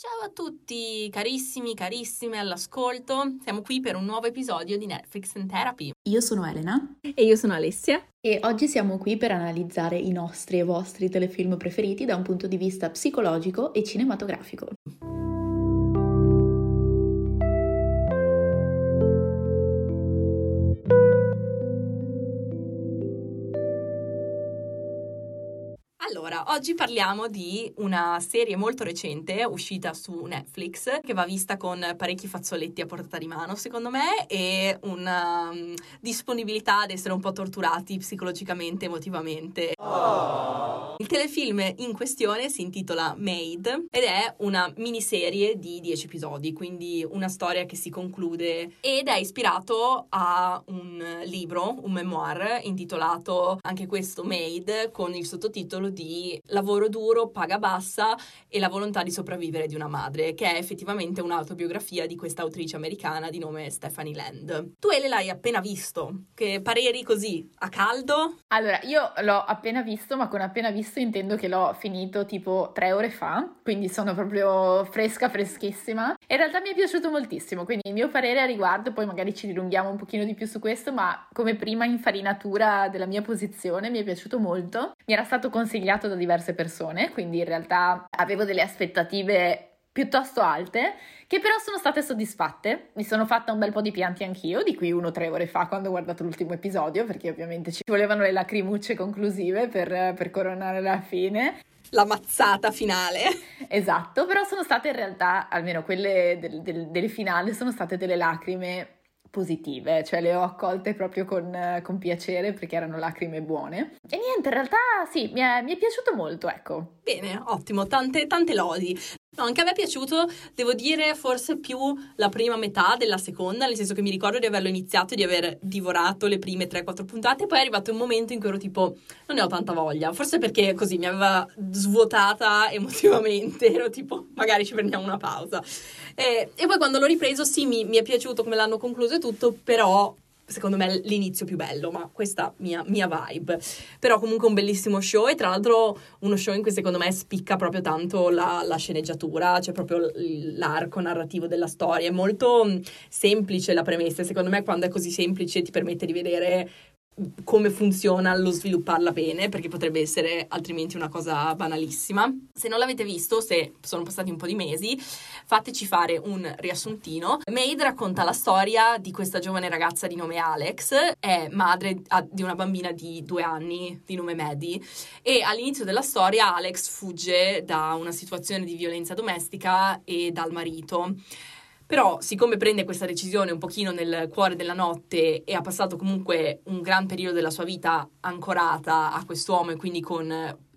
Ciao a tutti, carissimi, carissime all'ascolto. Siamo qui per un nuovo episodio di Netflix and Therapy. Io sono Elena. E io sono Alessia. E oggi siamo qui per analizzare i nostri e vostri telefilm preferiti da un punto di vista psicologico e cinematografico. Oggi parliamo di una serie molto recente uscita su Netflix che va vista con parecchi fazzoletti a portata di mano, secondo me, e una um, disponibilità ad essere un po' torturati psicologicamente, emotivamente. Oh. Il telefilm in questione si intitola Made ed è una miniserie di 10 episodi, quindi una storia che si conclude ed è ispirato a un libro, un memoir intitolato anche questo Made con il sottotitolo di lavoro duro, paga bassa e la volontà di sopravvivere di una madre, che è effettivamente un'autobiografia di questa autrice americana di nome Stephanie Land. Tu Ele l'hai appena visto, che pareri così a caldo? Allora, io l'ho appena visto, ma con appena visto intendo che l'ho finito tipo tre ore fa, quindi sono proprio fresca, freschissima. In realtà mi è piaciuto moltissimo, quindi il mio parere a riguardo, poi magari ci dilunghiamo un pochino di più su questo, ma come prima infarinatura della mia posizione mi è piaciuto molto. Mi era stato consigliato da diverse persone, quindi in realtà avevo delle aspettative piuttosto alte, che però sono state soddisfatte. Mi sono fatta un bel po' di pianti anch'io, di cui uno o tre ore fa quando ho guardato l'ultimo episodio, perché ovviamente ci volevano le lacrimucce conclusive per, per coronare la fine. La mazzata finale. Esatto, però sono state in realtà, almeno quelle del, del, del finale, sono state delle lacrime positive, cioè le ho accolte proprio con, con, piacere perché erano lacrime buone. E niente, in realtà sì, mi è, mi è piaciuto molto, ecco. Bene, ottimo, tante, tante lodi. No, anche a me è piaciuto, devo dire, forse più la prima metà della seconda, nel senso che mi ricordo di averlo iniziato e di aver divorato le prime 3-4 puntate, poi è arrivato un momento in cui ero tipo, non ne ho tanta voglia, forse perché così mi aveva svuotata emotivamente, ero tipo, magari ci prendiamo una pausa. E, e poi quando l'ho ripreso, sì, mi, mi è piaciuto come l'hanno concluso e tutto, però secondo me l'inizio più bello, ma questa mia, mia vibe. Però comunque un bellissimo show e tra l'altro uno show in cui secondo me spicca proprio tanto la, la sceneggiatura, cioè proprio l'arco narrativo della storia. È molto semplice la premessa, secondo me quando è così semplice ti permette di vedere come funziona lo svilupparla bene, perché potrebbe essere altrimenti una cosa banalissima. Se non l'avete visto, se sono passati un po' di mesi, fateci fare un riassuntino. Maid racconta la storia di questa giovane ragazza di nome Alex, è madre di una bambina di due anni di nome Maddie e all'inizio della storia Alex fugge da una situazione di violenza domestica e dal marito. Però, siccome prende questa decisione un pochino nel cuore della notte e ha passato comunque un gran periodo della sua vita ancorata a quest'uomo e quindi con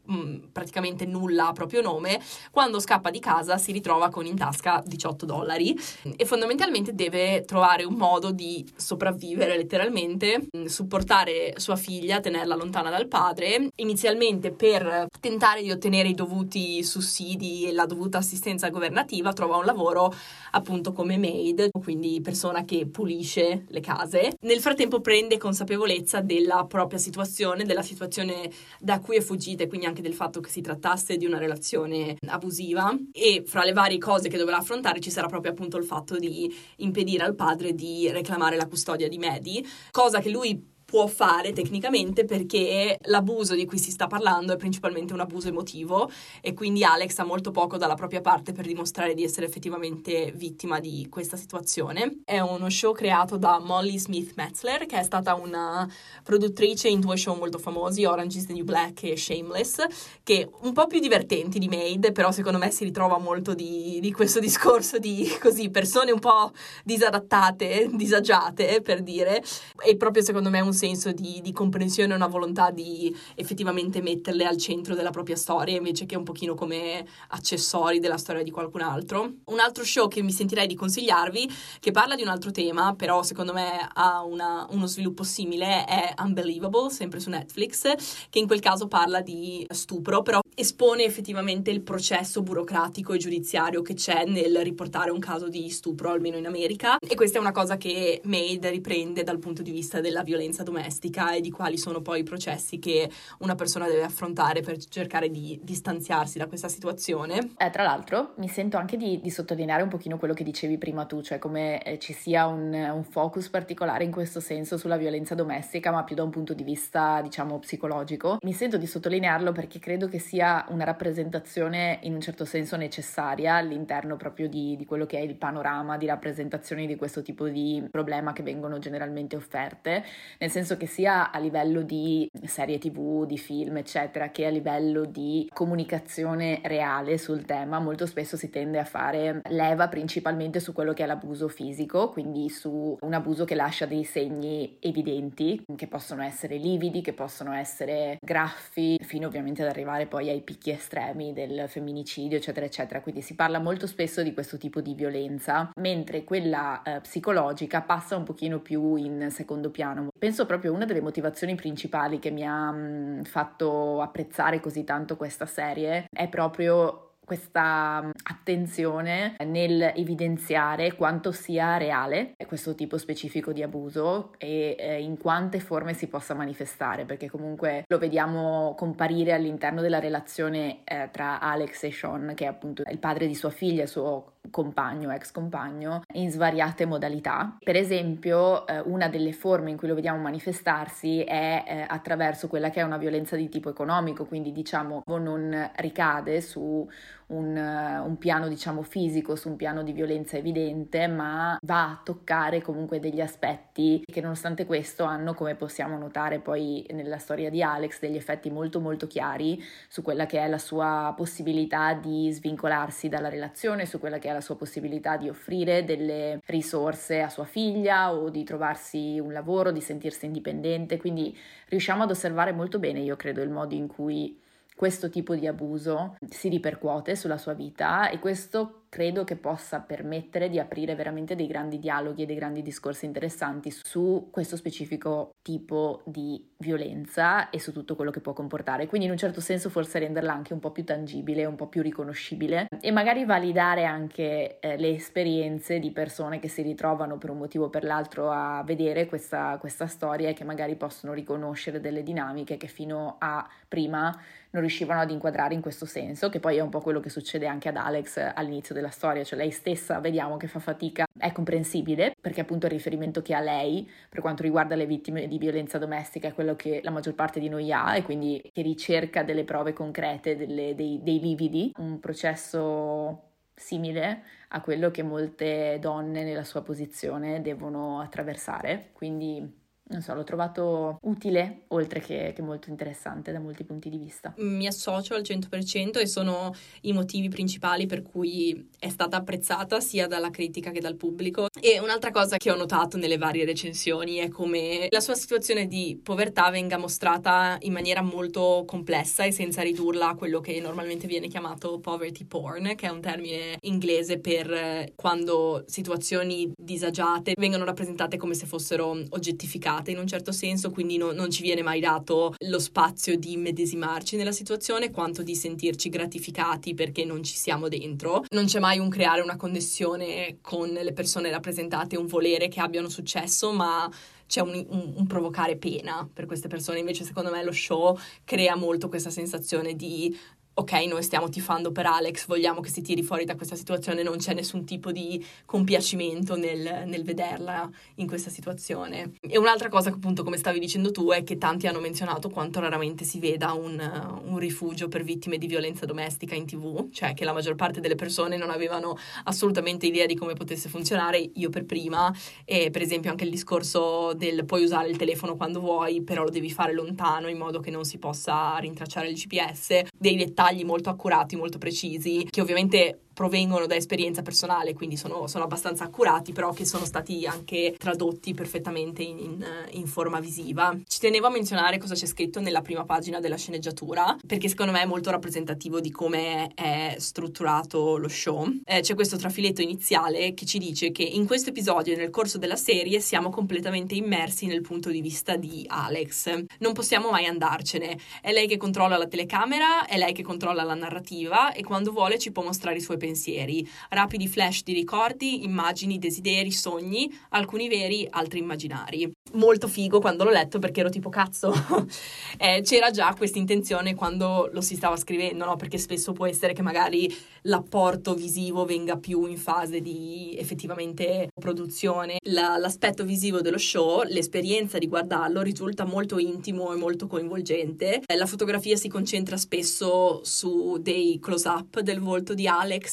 Mm, praticamente nulla a proprio nome, quando scappa di casa si ritrova con in tasca 18 dollari e fondamentalmente deve trovare un modo di sopravvivere letteralmente, mm, supportare sua figlia, tenerla lontana dal padre, inizialmente per tentare di ottenere i dovuti sussidi e la dovuta assistenza governativa trova un lavoro appunto come maid, quindi persona che pulisce le case. Nel frattempo prende consapevolezza della propria situazione, della situazione da cui è fuggita e quindi anche del fatto che si trattasse di una relazione abusiva e fra le varie cose che dovrà affrontare ci sarà proprio appunto il fatto di impedire al padre di reclamare la custodia di Maddie, cosa che lui può fare tecnicamente perché l'abuso di cui si sta parlando è principalmente un abuso emotivo e quindi Alex ha molto poco dalla propria parte per dimostrare di essere effettivamente vittima di questa situazione. È uno show creato da Molly Smith Metzler che è stata una produttrice in due show molto famosi, Orange is the New Black e Shameless, che un po' più divertenti di Made, però secondo me si ritrova molto di, di questo discorso di così persone un po' disadattate, disagiate per dire, e proprio secondo me un senso di, di comprensione una volontà di effettivamente metterle al centro della propria storia invece che un pochino come accessori della storia di qualcun altro. Un altro show che mi sentirei di consigliarvi, che parla di un altro tema, però secondo me ha una, uno sviluppo simile, è Unbelievable, sempre su Netflix, che in quel caso parla di stupro, però espone effettivamente il processo burocratico e giudiziario che c'è nel riportare un caso di stupro, almeno in America. E questa è una cosa che Made riprende dal punto di vista della violenza domestica domestica e di quali sono poi i processi che una persona deve affrontare per cercare di distanziarsi da questa situazione. Eh, tra l'altro mi sento anche di, di, sottolineare un pochino quello che dicevi prima tu, cioè come eh, ci sia un, un, focus particolare in questo senso sulla violenza domestica, ma più da un punto di vista, diciamo, psicologico. Mi sento di sottolinearlo perché credo che sia una rappresentazione in un certo senso necessaria all'interno proprio di, di quello che è il panorama di rappresentazioni di questo tipo di problema che vengono generalmente offerte, nel senso che sia a livello di serie tv, di film, eccetera, che a livello di comunicazione reale sul tema, molto spesso si tende a fare leva principalmente su quello che è l'abuso fisico, quindi su un abuso che lascia dei segni evidenti, che possono essere lividi, che possono essere graffi, fino ovviamente ad arrivare poi ai picchi estremi del femminicidio, eccetera, eccetera. Quindi si parla molto spesso di questo tipo di violenza, mentre quella eh, psicologica passa un pochino più in secondo piano. Penso proprio una delle motivazioni principali che mi ha mh, mm, fatto apprezzare così tanto questa serie è proprio questa mm, attenzione nel evidenziare quanto sia reale questo tipo specifico di abuso e eh, in quante forme si possa manifestare, perché comunque lo vediamo comparire all'interno della relazione eh, tra Alex e Sean, che è appunto il padre di sua figlia, suo compagno, ex compagno, in svariate modalità. Per esempio, eh, una delle forme in cui lo vediamo manifestarsi è eh, attraverso quella che è una violenza di tipo economico, quindi diciamo non ricade su un, un, piano diciamo fisico, su un piano di violenza evidente, ma va a toccare comunque degli aspetti che nonostante questo hanno, come possiamo notare poi nella storia di Alex, degli effetti molto molto chiari su quella che è la sua possibilità di svincolarsi dalla relazione, su quella che è la sua possibilità di offrire delle risorse a sua figlia o di trovarsi un lavoro, di sentirsi indipendente, quindi riusciamo ad osservare molto bene, io credo, il modo in cui questo tipo di abuso si ripercuote sulla sua vita e questo credo che possa permettere di aprire veramente dei grandi dialoghi e dei grandi discorsi interessanti su questo specifico tipo di violenza e su tutto quello che può comportare. Quindi in un certo senso forse renderla anche un po' più tangibile, un po' più riconoscibile e magari validare anche eh, le esperienze di persone che si ritrovano per un motivo o per l'altro a vedere questa, questa storia e che magari possono riconoscere delle dinamiche che fino a prima non riuscivano ad inquadrare in questo senso, che poi è un po' quello che succede anche ad Alex all'inizio della storia, cioè lei stessa vediamo che fa fatica, è comprensibile perché appunto il riferimento che ha lei per quanto riguarda le vittime di violenza domestica è quello che la maggior parte di noi ha e quindi che ricerca delle prove concrete, delle, dei, dei lividi, un processo simile a quello che molte donne nella sua posizione devono attraversare, quindi non so, l'ho trovato utile, oltre che, che, molto interessante da molti punti di vista. Mi associo al 100% e sono i motivi principali per cui è stata apprezzata sia dalla critica che dal pubblico. E un'altra cosa che ho notato nelle varie recensioni è come la sua situazione di povertà venga mostrata in maniera molto complessa e senza ridurla a quello che normalmente viene chiamato poverty porn, che è un termine inglese per eh, quando situazioni disagiate vengono rappresentate come se fossero oggettificate in un certo senso, quindi no, non ci viene mai dato lo spazio di medesimarci nella situazione quanto di sentirci gratificati perché non ci siamo dentro. Non c'è mai un creare una connessione con le persone rappresentate, un volere che abbiano successo, ma c'è un, un, un, provocare pena per queste persone. Invece, secondo me, lo show crea molto questa sensazione di ok, noi stiamo tifando per Alex, vogliamo che si tiri fuori da questa situazione, non c'è nessun tipo di compiacimento nel, nel, vederla in questa situazione. E un'altra cosa appunto, come stavi dicendo tu, è che tanti hanno menzionato quanto raramente si veda un, un rifugio per vittime di violenza domestica in tv, cioè che la maggior parte delle persone non avevano assolutamente idea di come potesse funzionare, io per prima, e per esempio anche il discorso del puoi usare il telefono quando vuoi, però lo devi fare lontano in modo che non si possa rintracciare il GPS, dei dettagli dettagli molto accurati, molto precisi, che ovviamente provengono da esperienza personale, quindi sono, sono, abbastanza accurati, però che sono stati anche tradotti perfettamente in, in, in, forma visiva. Ci tenevo a menzionare cosa c'è scritto nella prima pagina della sceneggiatura, perché secondo me è molto rappresentativo di come è strutturato lo show. Eh, c'è questo trafiletto iniziale che ci dice che in questo episodio e nel corso della serie siamo completamente immersi nel punto di vista di Alex. Non possiamo mai andarcene. È lei che controlla la telecamera, è lei che controlla la narrativa e quando vuole ci può mostrare i suoi pensieri, rapidi flash di ricordi, immagini, desideri, sogni, alcuni veri, altri immaginari. molto figo quando l'ho letto perché ero tipo cazzo. eh, c'era già questa intenzione quando lo si stava scrivendo, no? Perché spesso può essere che magari l'apporto visivo venga più in fase di effettivamente produzione. La, l'aspetto visivo dello show, l'esperienza di guardarlo risulta molto intimo e molto coinvolgente. Eh, la fotografia si concentra spesso su dei close-up del volto di Alex,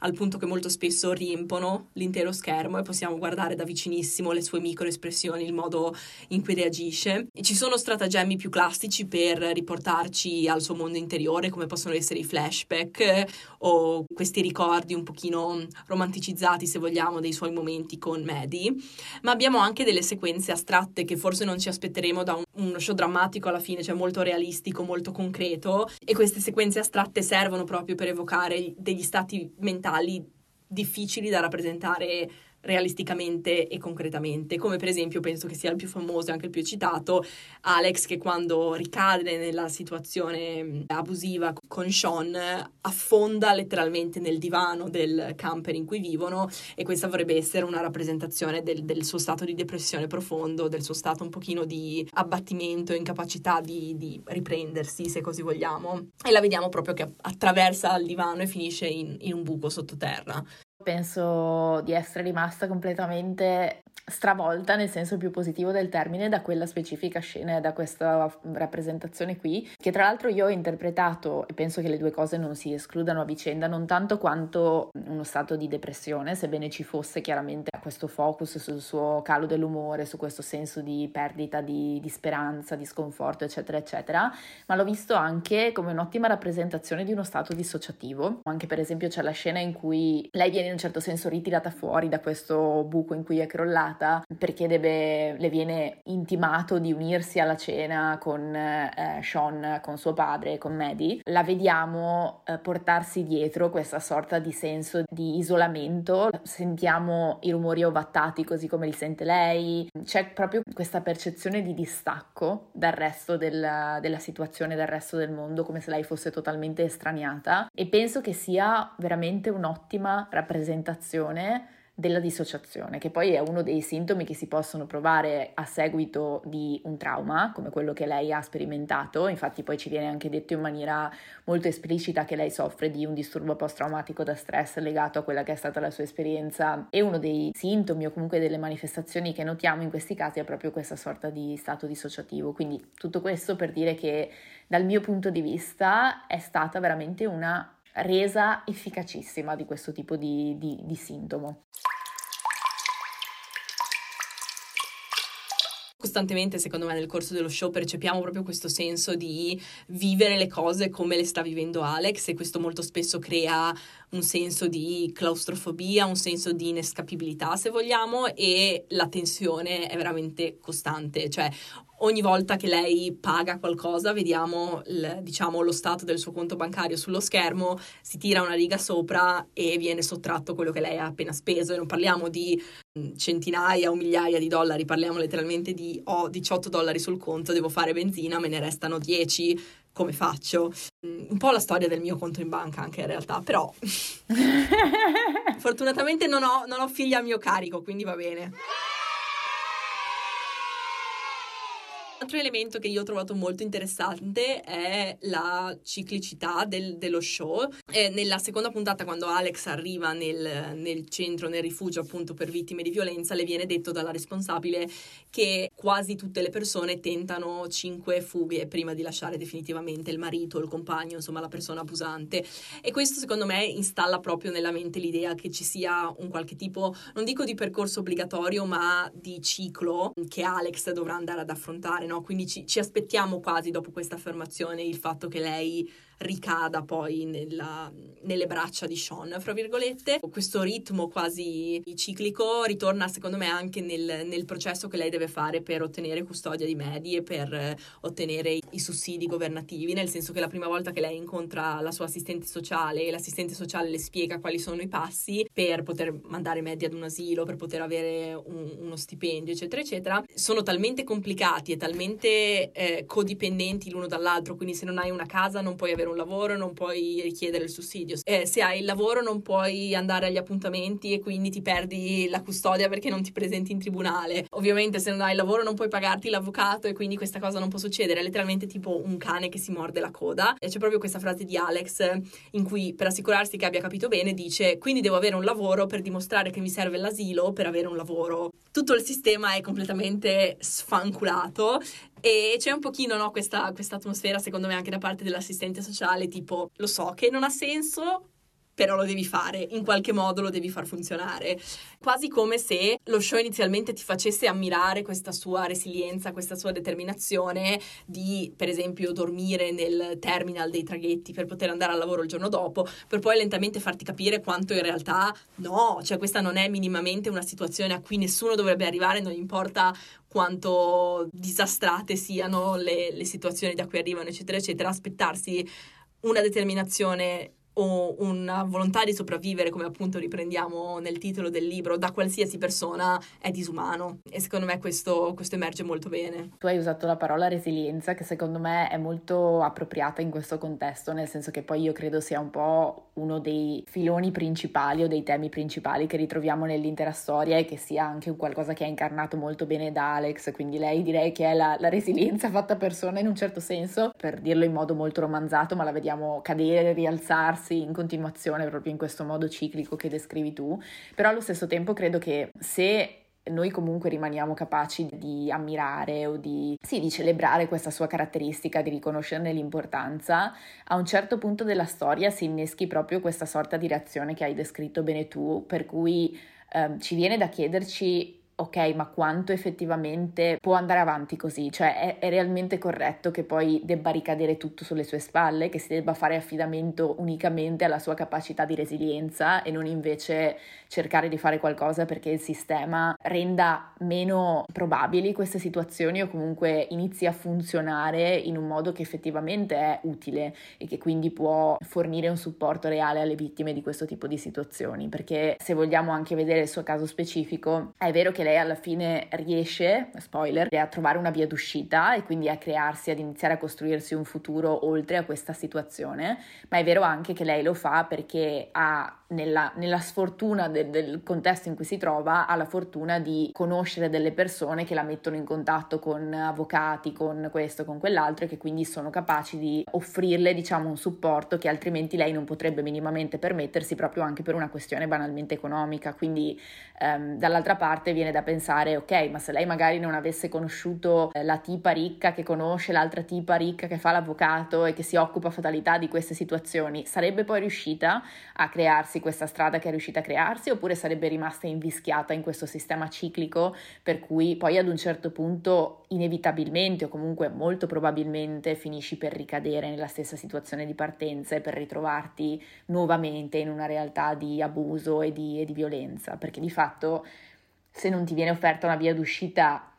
al punto che molto spesso riempono l'intero schermo e possiamo guardare da vicinissimo le sue micro espressioni, il modo in cui reagisce. E ci sono stratagemmi più classici per riportarci al suo mondo interiore, come possono essere i flashback eh, o questi ricordi un pochino romanticizzati, se vogliamo, dei suoi momenti con Maddie. Ma abbiamo anche delle sequenze astratte che forse non ci aspetteremo da un, uno show drammatico alla fine, cioè molto realistico, molto concreto. E queste sequenze astratte servono proprio per evocare degli stati mentali difficili da rappresentare realisticamente e concretamente, come per esempio penso che sia il più famoso e anche il più citato, Alex che quando ricade nella situazione abusiva con Sean affonda letteralmente nel divano del camper in cui vivono e questa vorrebbe essere una rappresentazione del, del suo stato di depressione profondo, del suo stato un pochino di abbattimento, incapacità di, di riprendersi se così vogliamo e la vediamo proprio che attraversa il divano e finisce in, in un buco sottoterra. Penso di essere rimasta completamente stravolta nel senso più positivo del termine da quella specifica scena e da questa rappresentazione qui, che tra l'altro io ho interpretato e penso che le due cose non si escludano a vicenda, non tanto quanto uno stato di depressione, sebbene ci fosse chiaramente questo focus sul suo calo dell'umore, su questo senso di perdita di, di speranza, di sconforto, eccetera, eccetera, ma l'ho visto anche come un'ottima rappresentazione di uno stato dissociativo. Anche per esempio c'è la scena in cui lei viene in un certo senso ritirata fuori da questo buco in cui è crollata perché deve, le viene intimato di unirsi alla cena con eh, Sean, con suo padre, con Maddie. La vediamo eh, portarsi dietro questa sorta di senso di isolamento, sentiamo i rumori ovattati così come li sente lei, c'è proprio questa percezione di distacco dal resto del, della situazione, dal resto del mondo, come se lei fosse totalmente estraniata. E penso che sia veramente un'ottima rappresentazione della dissociazione, che poi è uno dei sintomi che si possono provare a seguito di un trauma, come quello che lei ha sperimentato. Infatti poi ci viene anche detto in maniera molto esplicita che lei soffre di un disturbo post-traumatico da stress legato a quella che è stata la sua esperienza e uno dei sintomi o comunque delle manifestazioni che notiamo in questi casi è proprio questa sorta di stato dissociativo. Quindi tutto questo per dire che dal mio punto di vista è stata veramente una resa efficacissima di questo tipo di, di, di sintomo. costantemente, secondo me, nel corso dello show percepiamo proprio questo senso di vivere le cose come le sta vivendo Alex e questo molto spesso crea un senso di claustrofobia, un senso di inescapibilità, se vogliamo, e la tensione è veramente costante, cioè ogni volta che lei paga qualcosa, vediamo il, diciamo, lo stato del suo conto bancario sullo schermo, si tira una riga sopra e viene sottratto quello che lei ha appena speso. E non parliamo di mm, centinaia o migliaia di dollari, parliamo letteralmente di ho oh, 18 dollari sul conto, devo fare benzina, me ne restano 10. Come faccio? Mm, un po' la storia del mio conto in banca anche in realtà, però fortunatamente non ho, non ho figli a mio carico, quindi va bene. Altro elemento che io ho trovato molto interessante è la ciclicità del, dello show. Eh, nella seconda puntata, quando Alex arriva nel, nel, centro, nel rifugio appunto per vittime di violenza, le viene detto dalla responsabile che quasi tutte le persone tentano cinque fughe prima di lasciare definitivamente il marito, il compagno, insomma la persona abusante. E questo secondo me installa proprio nella mente l'idea che ci sia un qualche tipo, non dico di percorso obbligatorio, ma di ciclo che Alex dovrà andare ad affrontare no? Quindi ci, ci aspettiamo quasi dopo questa affermazione il fatto che lei ricada poi nella, nelle braccia di Sean, fra virgolette. Questo ritmo quasi ciclico ritorna secondo me anche nel, nel processo che lei deve fare per ottenere custodia di Medi e per eh, ottenere i, sussidi governativi, nel senso che la prima volta che lei incontra la sua assistente sociale e l'assistente sociale le spiega quali sono i passi per poter mandare Medi ad un asilo, per poter avere un, uno stipendio, eccetera, eccetera, sono talmente complicati e talmente eh, codipendenti l'uno dall'altro, quindi se non hai una casa non puoi avere un lavoro non puoi richiedere il sussidio. Eh, se hai il lavoro non puoi andare agli appuntamenti e quindi ti perdi la custodia perché non ti presenti in tribunale. Ovviamente se non hai il lavoro non puoi pagarti l'avvocato e quindi questa cosa non può succedere. È letteralmente tipo un cane che si morde la coda. E c'è proprio questa frase di Alex in cui per assicurarsi che abbia capito bene dice quindi devo avere un lavoro per dimostrare che mi serve l'asilo per avere un lavoro. Tutto il sistema è completamente sfanculato e c'è un pochino no, questa, questa atmosfera, secondo me, anche da parte dell'assistente sociale, tipo, lo so che non ha senso, però lo devi fare, in qualche modo lo devi far funzionare. Quasi come se lo show inizialmente ti facesse ammirare questa sua resilienza, questa sua determinazione di, per esempio, dormire nel terminal dei traghetti per poter andare al lavoro il giorno dopo, per poi lentamente farti capire quanto in realtà no, cioè questa non è minimamente una situazione a cui nessuno dovrebbe arrivare, non importa quanto disastrate siano le, le situazioni da cui arrivano, eccetera, eccetera, aspettarsi una determinazione o una volontà di sopravvivere, come appunto riprendiamo nel titolo del libro, da qualsiasi persona è disumano. E secondo me questo, questo, emerge molto bene. Tu hai usato la parola resilienza, che secondo me è molto appropriata in questo contesto, nel senso che poi io credo sia un po' uno dei filoni principali o dei temi principali che ritroviamo nell'intera storia e che sia anche qualcosa che è incarnato molto bene da Alex. Quindi lei direi che è la, la resilienza fatta persona in un certo senso, per dirlo in modo molto romanzato, ma la vediamo cadere, rialzarsi allenarsi in continuazione proprio in questo modo ciclico che descrivi tu, però allo stesso tempo credo che se noi comunque rimaniamo capaci di ammirare o di, sì, di celebrare questa sua caratteristica, di riconoscerne l'importanza, a un certo punto della storia si inneschi proprio questa sorta di reazione che hai descritto bene tu, per cui eh, ci viene da chiederci ok, ma quanto effettivamente può andare avanti così? Cioè è, è, realmente corretto che poi debba ricadere tutto sulle sue spalle, che si debba fare affidamento unicamente alla sua capacità di resilienza e non invece cercare di fare qualcosa perché il sistema renda meno probabili queste situazioni o comunque inizi a funzionare in un modo che effettivamente è utile e che quindi può fornire un supporto reale alle vittime di questo tipo di situazioni. Perché se vogliamo anche vedere il suo caso specifico, è vero che lei lei alla fine riesce, spoiler, a trovare una via d'uscita e quindi a crearsi, ad iniziare a costruirsi un futuro oltre a questa situazione, ma è vero anche che lei lo fa perché ha nella, nella sfortuna del, del, contesto in cui si trova, ha la fortuna di conoscere delle persone che la mettono in contatto con avvocati, con questo, con quell'altro e che quindi sono capaci di offrirle, diciamo, un supporto che altrimenti lei non potrebbe minimamente permettersi proprio anche per una questione banalmente economica. Quindi ehm, dall'altra parte viene da pensare, ok, ma se lei magari non avesse conosciuto eh, la tipa ricca che conosce l'altra tipa ricca che fa l'avvocato e che si occupa fatalità di queste situazioni, sarebbe poi riuscita a crearsi questa strada che è riuscita a crearsi oppure sarebbe rimasta invischiata in questo sistema ciclico per cui poi ad un certo punto inevitabilmente o comunque molto probabilmente finisci per ricadere nella stessa situazione di partenza e per ritrovarti nuovamente in una realtà di abuso e di, e di violenza, perché di fatto se non ti viene offerta una via d'uscita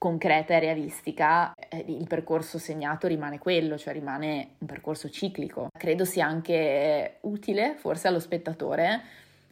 concreta e realistica, eh, il percorso segnato rimane quello, cioè rimane un percorso ciclico. Credo sia anche utile, forse allo spettatore,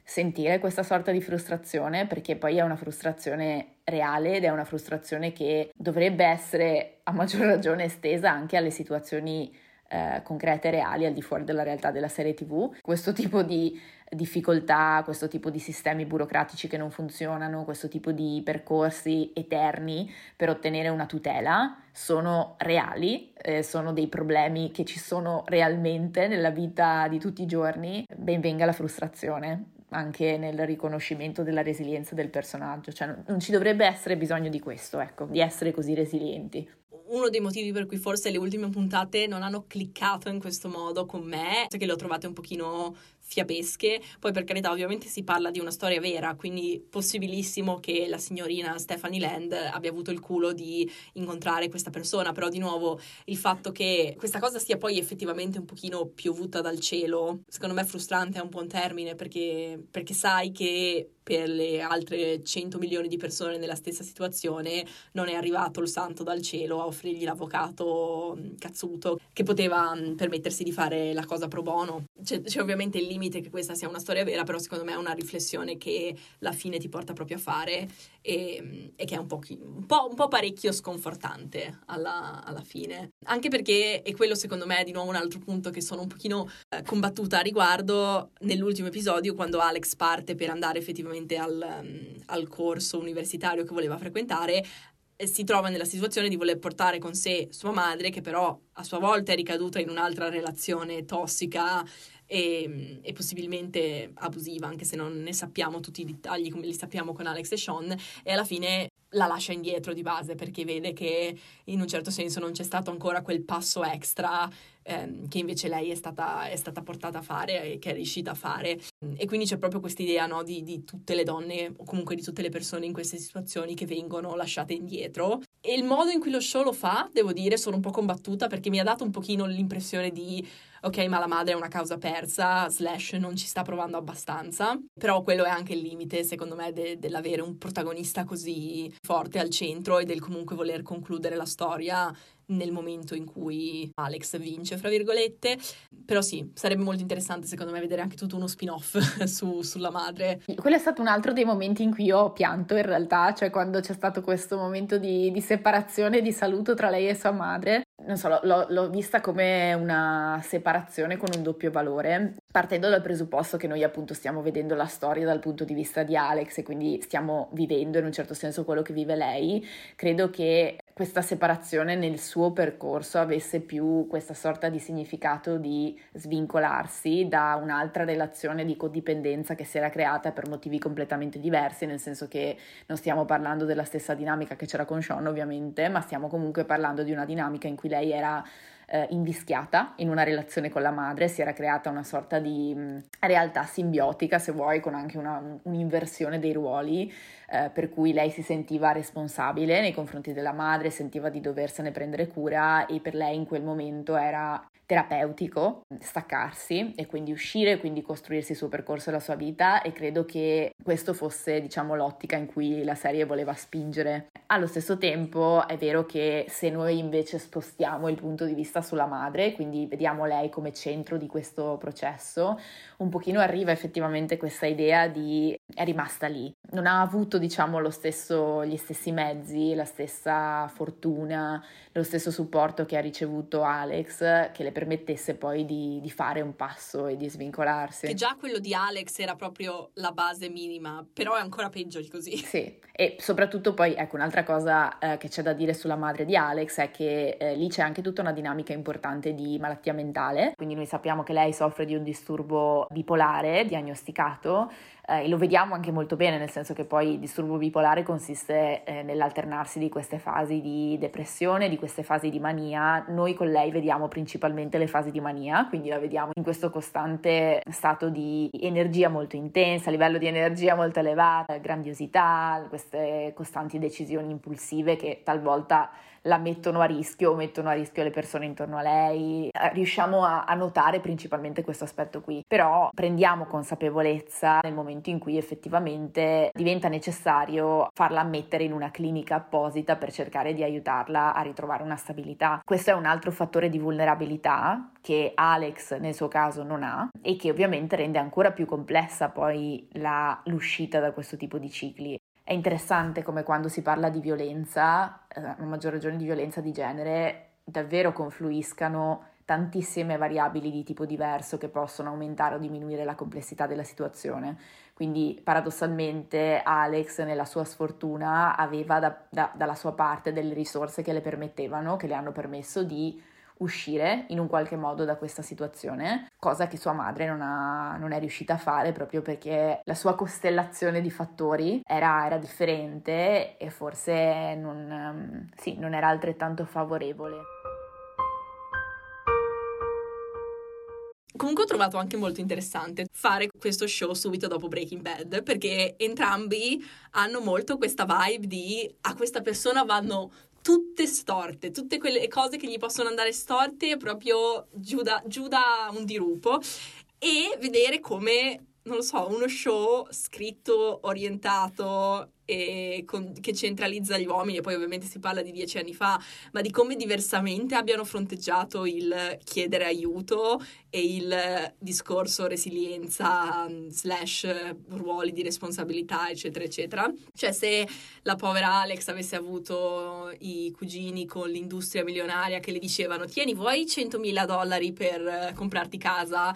sentire questa sorta di frustrazione, perché poi è una frustrazione reale ed è una frustrazione che dovrebbe essere a maggior ragione estesa anche alle situazioni eh, concrete e reali al di fuori della realtà della serie TV. Questo tipo di difficoltà, questo tipo di sistemi burocratici che non funzionano, questo tipo di percorsi eterni per ottenere una tutela sono reali, eh, sono dei problemi che ci sono realmente nella vita di tutti i giorni. Ben venga la frustrazione anche nel riconoscimento della resilienza del personaggio, cioè non ci dovrebbe essere bisogno di questo, ecco, di essere così resilienti uno dei motivi per cui forse le ultime puntate non hanno cliccato in questo modo con me, è che le ho trovate un pochino fiabesche. Poi per carità ovviamente si parla di una storia vera, quindi possibilissimo che la signorina Stephanie Land abbia avuto il culo di incontrare questa persona, però di nuovo il fatto che questa cosa sia poi effettivamente un pochino piovuta dal cielo, secondo me è frustrante, è un buon termine perché, perché sai che per le altre 100 milioni di persone nella stessa situazione non è arrivato il santo dal cielo a offrirgli l'avvocato mm, cazzuto che poteva mm, permettersi di fare la cosa pro bono. C'è, c'è, ovviamente il limite che questa sia una storia vera, però secondo me è una riflessione che la fine ti porta proprio a fare e, mm, e che è un po', un, po', un po', parecchio sconfortante alla, alla, fine. Anche perché, e quello secondo me è di nuovo un altro punto che sono un pochino eh, combattuta a riguardo, nell'ultimo episodio quando Alex parte per andare effettivamente direttamente al, mm, al corso universitario che voleva frequentare, si trova nella situazione di voler portare con sé sua madre, che però a sua volta è ricaduta in un'altra relazione tossica e, e, possibilmente abusiva, anche se non ne sappiamo tutti i dettagli come li sappiamo con Alex e Sean, e alla fine la lascia indietro di base perché vede che in un certo senso non c'è stato ancora quel passo extra ehm, che invece lei è stata, è stata, portata a fare e che è riuscita a fare. E quindi c'è proprio questa idea no, di, di, tutte le donne o comunque di tutte le persone in queste situazioni che vengono lasciate indietro. E il modo in cui lo show lo fa, devo dire, sono un po' combattuta perché mi ha dato un pochino l'impressione di ok, ma la madre è una causa persa, slash non ci sta provando abbastanza, però quello è anche il limite, secondo me, de- dell'avere un protagonista così forte al centro e del comunque voler concludere la storia nel momento in cui Alex vince, fra virgolette. Però sì, sarebbe molto interessante secondo me vedere anche tutto uno spin-off su, sulla madre. Quello è stato un altro dei momenti in cui ho pianto in realtà, cioè quando c'è stato questo momento di, di separazione, di saluto tra lei e sua madre. Non so, l'ho, l'ho vista come una separazione con un doppio valore, partendo dal presupposto che noi appunto stiamo vedendo la storia dal punto di vista di Alex e quindi stiamo vivendo in un certo senso quello che vive lei. Credo che questa separazione nel suo percorso avesse più questa sorta di significato di svincolarsi da un'altra relazione di codipendenza che si era creata per motivi completamente diversi, nel senso che non stiamo parlando della stessa dinamica che c'era con Sean ovviamente, ma stiamo comunque parlando di una dinamica in cui lei era eh, invischiata in una relazione con la madre, si era creata una sorta di mh, mm, realtà simbiotica, se vuoi, con anche una, un'inversione dei ruoli, eh, per cui lei si sentiva responsabile nei confronti della madre, sentiva di doversene prendere cura e per lei in quel momento era terapeutico staccarsi e quindi uscire, quindi costruirsi il suo percorso e la sua vita e credo che questo fosse diciamo l'ottica in cui la serie voleva spingere. Allo stesso tempo è vero che se noi invece spostiamo il punto di vista sulla madre, quindi vediamo lei come centro di questo processo, un pochino arriva effettivamente questa idea di è rimasta lì, non ha avuto diciamo lo stesso, gli stessi mezzi, la stessa fortuna, lo stesso supporto che ha ricevuto Alex che le permettesse poi di, di, fare un passo e di svincolarsi. Che già quello di Alex era proprio la base minima, però è ancora peggio di così. Sì, e soprattutto poi, ecco, un'altra cosa eh, che c'è da dire sulla madre di Alex è che eh, lì c'è anche tutta una dinamica importante di malattia mentale, quindi noi sappiamo che lei soffre di un disturbo bipolare diagnosticato eh, e lo vediamo anche molto bene, nel senso che poi il disturbo bipolare consiste eh, nell'alternarsi di queste fasi di depressione, di queste fasi di mania. Noi con lei vediamo principalmente le fasi di mania, quindi la vediamo in questo costante stato di energia molto intensa, livello di energia molto elevato, grandiosità, queste costanti decisioni impulsive che talvolta la mettono a rischio o mettono a rischio le persone intorno a lei. Eh, riusciamo a, a notare principalmente questo aspetto qui, però prendiamo consapevolezza nel momento in cui effettivamente diventa necessario farla ammettere in una clinica apposita per cercare di aiutarla a ritrovare una stabilità. Questo è un altro fattore di vulnerabilità che Alex nel suo caso non ha e che ovviamente rende ancora più complessa poi la, l'uscita da questo tipo di cicli. È interessante come quando si parla di violenza, eh, maggior ragione di violenza di genere, davvero confluiscano tantissime variabili di tipo diverso che possono aumentare o diminuire la complessità della situazione. Quindi paradossalmente Alex nella sua sfortuna aveva da, da, dalla sua parte delle risorse che le permettevano, che le hanno permesso di uscire in un qualche modo da questa situazione, cosa che sua madre non, ha, non è riuscita a fare proprio perché la sua costellazione di fattori era, era differente e forse non, sì, non era altrettanto favorevole. Comunque ho trovato anche molto interessante fare questo show subito dopo Breaking Bad perché entrambi hanno molto questa vibe di a questa persona vanno tutte storte, tutte quelle cose che gli possono andare storte proprio giù da, giù da un dirupo e vedere come non lo so, uno show scritto, orientato con, che centralizza gli uomini, e poi ovviamente si parla di dieci anni fa, ma di come diversamente abbiano fronteggiato il chiedere aiuto e il discorso resilienza slash ruoli di responsabilità, eccetera, eccetera. Cioè se la povera Alex avesse avuto i cugini con l'industria milionaria che le dicevano tieni, vuoi 100.000 dollari per comprarti casa?